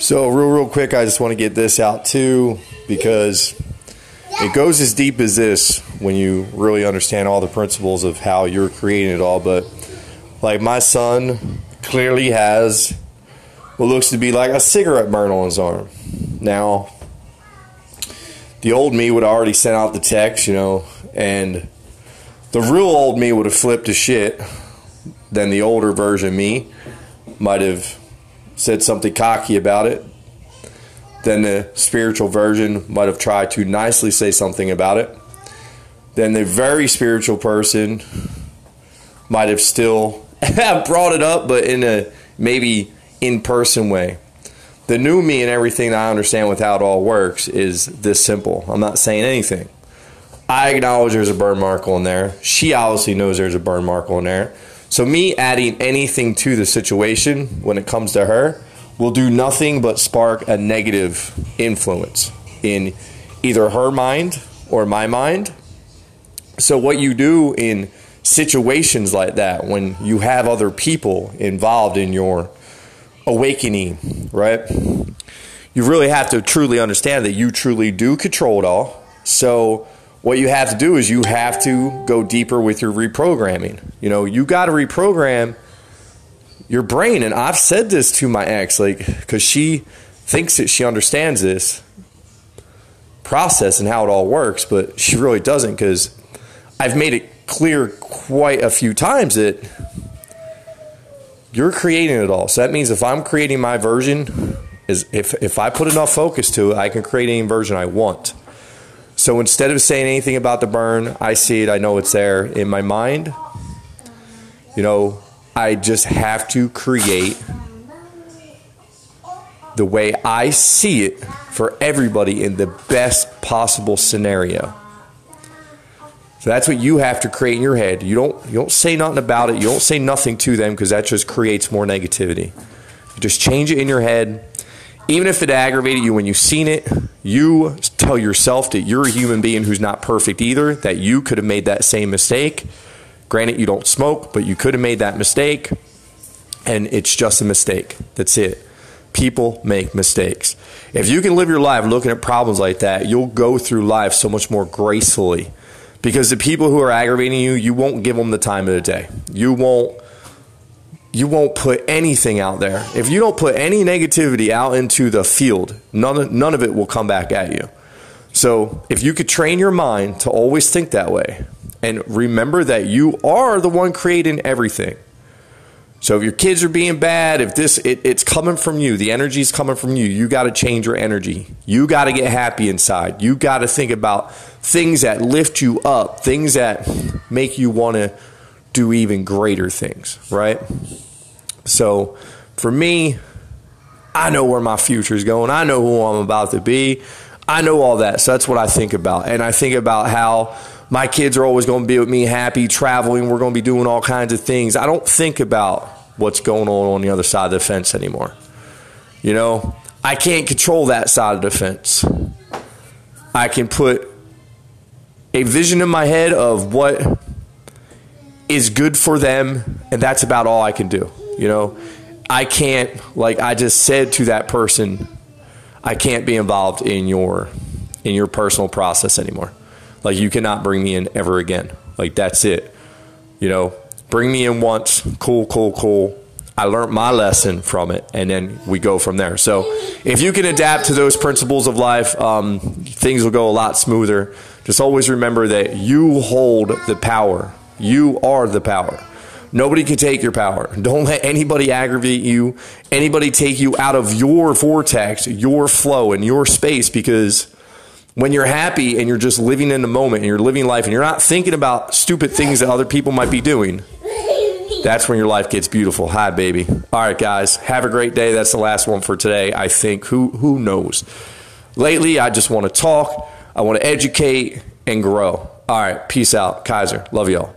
So, real, real quick, I just want to get this out too because it goes as deep as this when you really understand all the principles of how you're creating it all. But, like, my son clearly has what looks to be like a cigarette burn on his arm. Now, the old me would have already sent out the text, you know, and the real old me would have flipped to shit. Then the older version me might have said something cocky about it. Then the spiritual version might have tried to nicely say something about it. Then the very spiritual person might have still brought it up, but in a maybe in person way. The new me and everything that I understand with how it all works is this simple. I'm not saying anything. I acknowledge there's a burn mark on there. She obviously knows there's a burn mark on there. So, me adding anything to the situation when it comes to her will do nothing but spark a negative influence in either her mind or my mind. So, what you do in situations like that, when you have other people involved in your awakening, right? You really have to truly understand that you truly do control it all. So, what you have to do is you have to go deeper with your reprogramming. You know, you got to reprogram your brain. And I've said this to my ex, like, because she thinks that she understands this process and how it all works, but she really doesn't because I've made it clear quite a few times that you're creating it all. So that means if I'm creating my version, is if if I put enough focus to it, I can create any version I want. So instead of saying anything about the burn, I see it, I know it's there in my mind. You know, I just have to create the way I see it for everybody in the best possible scenario. So that's what you have to create in your head. You don't you don't say nothing about it. You don't say nothing to them because that just creates more negativity. You just change it in your head even if it aggravated you when you've seen it, you tell yourself that you're a human being who's not perfect either, that you could have made that same mistake. Granted, you don't smoke, but you could have made that mistake, and it's just a mistake. That's it. People make mistakes. If you can live your life looking at problems like that, you'll go through life so much more gracefully. Because the people who are aggravating you, you won't give them the time of the day. You won't you won't put anything out there. If you don't put any negativity out into the field, none of, none of it will come back at you. So, if you could train your mind to always think that way and remember that you are the one creating everything. So, if your kids are being bad, if this it, it's coming from you, the energy is coming from you, you got to change your energy. You got to get happy inside. You got to think about things that lift you up, things that make you want to do even greater things, right? So for me, I know where my future is going. I know who I'm about to be. I know all that. So that's what I think about. And I think about how my kids are always going to be with me happy, traveling. We're going to be doing all kinds of things. I don't think about what's going on on the other side of the fence anymore. You know, I can't control that side of the fence. I can put a vision in my head of what is good for them, and that's about all I can do. You know, I can't like I just said to that person, I can't be involved in your in your personal process anymore. Like you cannot bring me in ever again. Like that's it. You know, bring me in once, cool, cool, cool. I learned my lesson from it, and then we go from there. So, if you can adapt to those principles of life, um, things will go a lot smoother. Just always remember that you hold the power you are the power. Nobody can take your power. Don't let anybody aggravate you, anybody take you out of your vortex, your flow, and your space because when you're happy and you're just living in the moment and you're living life and you're not thinking about stupid things that other people might be doing, that's when your life gets beautiful. Hi, baby. All right, guys. Have a great day. That's the last one for today. I think. Who who knows? Lately, I just want to talk. I want to educate and grow. All right. Peace out. Kaiser. Love y'all.